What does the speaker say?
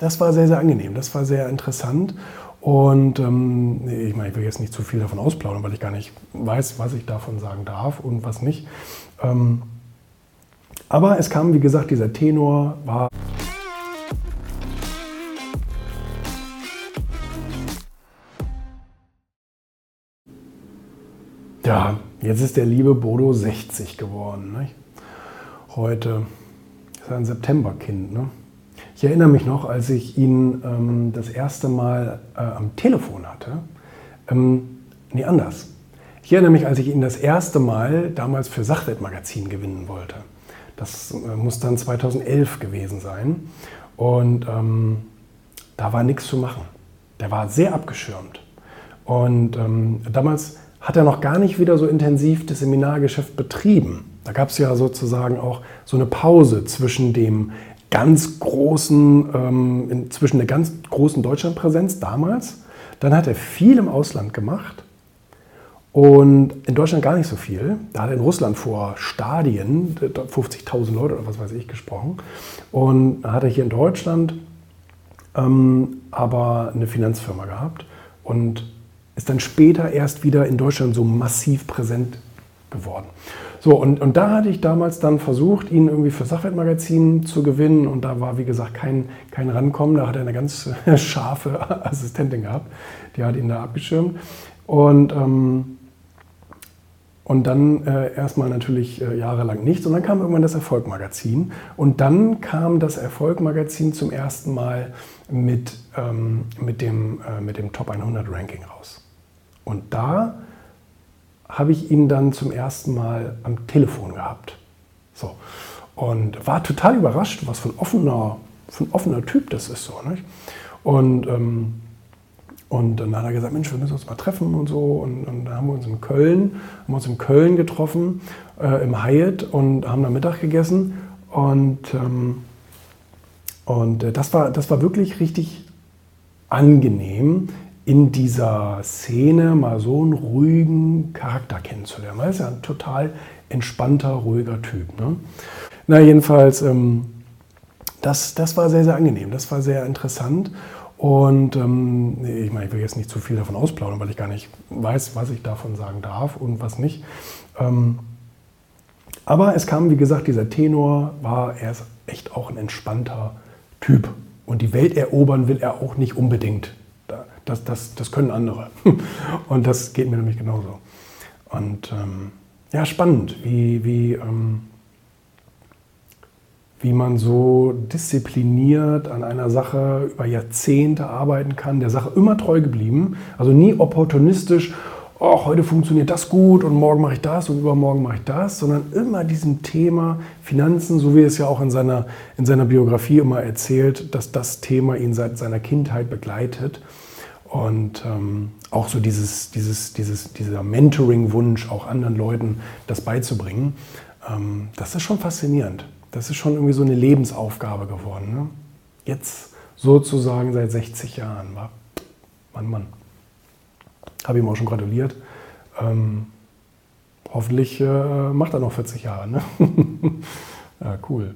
Das war sehr, sehr angenehm, das war sehr interessant. Und ähm, ich meine, ich will jetzt nicht zu viel davon ausplaudern, weil ich gar nicht weiß, was ich davon sagen darf und was nicht. Ähm, aber es kam, wie gesagt, dieser Tenor war. Ja, jetzt ist der liebe Bodo 60 geworden. Nicht? Heute ist er ein Septemberkind. Ne? Ich erinnere mich noch, als ich ihn ähm, das erste Mal äh, am Telefon hatte. Ähm, nee, anders. Ich erinnere mich, als ich ihn das erste Mal damals für Sachwertmagazin gewinnen wollte. Das äh, muss dann 2011 gewesen sein. Und ähm, da war nichts zu machen. Der war sehr abgeschirmt. Und ähm, damals hat er noch gar nicht wieder so intensiv das Seminargeschäft betrieben. Da gab es ja sozusagen auch so eine Pause zwischen dem ganz großen, ähm, zwischen der ganz großen Deutschlandpräsenz damals. Dann hat er viel im Ausland gemacht und in Deutschland gar nicht so viel. Da hat er in Russland vor Stadien, 50.000 Leute oder was weiß ich, gesprochen. Und da hat er hier in Deutschland ähm, aber eine Finanzfirma gehabt und ist dann später erst wieder in Deutschland so massiv präsent geworden. So, und, und da hatte ich damals dann versucht, ihn irgendwie für Sachwertmagazin zu gewinnen. Und da war, wie gesagt, kein, kein Rankommen. Da hat er eine ganz scharfe Assistentin gehabt. Die hat ihn da abgeschirmt. Und, ähm, und dann äh, erstmal natürlich äh, jahrelang nichts. Und dann kam irgendwann das Erfolgmagazin. Und dann kam das Erfolgmagazin zum ersten Mal mit, ähm, mit, dem, äh, mit dem Top 100 Ranking raus. Und da habe ich ihn dann zum ersten Mal am Telefon gehabt. So. Und war total überrascht, was für ein offener, für offener Typ das ist. So, nicht? Und, ähm, und dann hat er gesagt, Mensch, wir müssen uns mal treffen und so. Und, und dann haben wir uns in Köln, haben uns in Köln getroffen, äh, im Hyatt und haben da Mittag gegessen. Und, ähm, und äh, das, war, das war wirklich richtig angenehm, in dieser Szene mal so einen ruhigen Charakter kennenzulernen. Er ist ja ein total entspannter, ruhiger Typ. Ne? Na, jedenfalls, ähm, das, das war sehr, sehr angenehm. Das war sehr interessant. Und ähm, ich meine, ich will jetzt nicht zu viel davon ausplaudern, weil ich gar nicht weiß, was ich davon sagen darf und was nicht. Ähm, aber es kam, wie gesagt, dieser Tenor war, er ist echt auch ein entspannter Typ. Und die Welt erobern will er auch nicht unbedingt. Das, das, das können andere. Und das geht mir nämlich genauso. Und ähm, ja, spannend, wie, wie, ähm, wie man so diszipliniert an einer Sache über Jahrzehnte arbeiten kann, der Sache immer treu geblieben, also nie opportunistisch, oh, heute funktioniert das gut und morgen mache ich das und übermorgen mache ich das, sondern immer diesem Thema Finanzen, so wie es ja auch in seiner, in seiner Biografie immer erzählt, dass das Thema ihn seit seiner Kindheit begleitet und ähm, auch so dieses, dieses, dieses, dieser Mentoring-Wunsch, auch anderen Leuten das beizubringen, ähm, das ist schon faszinierend. Das ist schon irgendwie so eine Lebensaufgabe geworden. Ne? Jetzt sozusagen seit 60 Jahren. Wa? Mann, Mann. Habe ihm auch schon gratuliert. Ähm, hoffentlich äh, macht er noch 40 Jahre. Ne? ja, cool.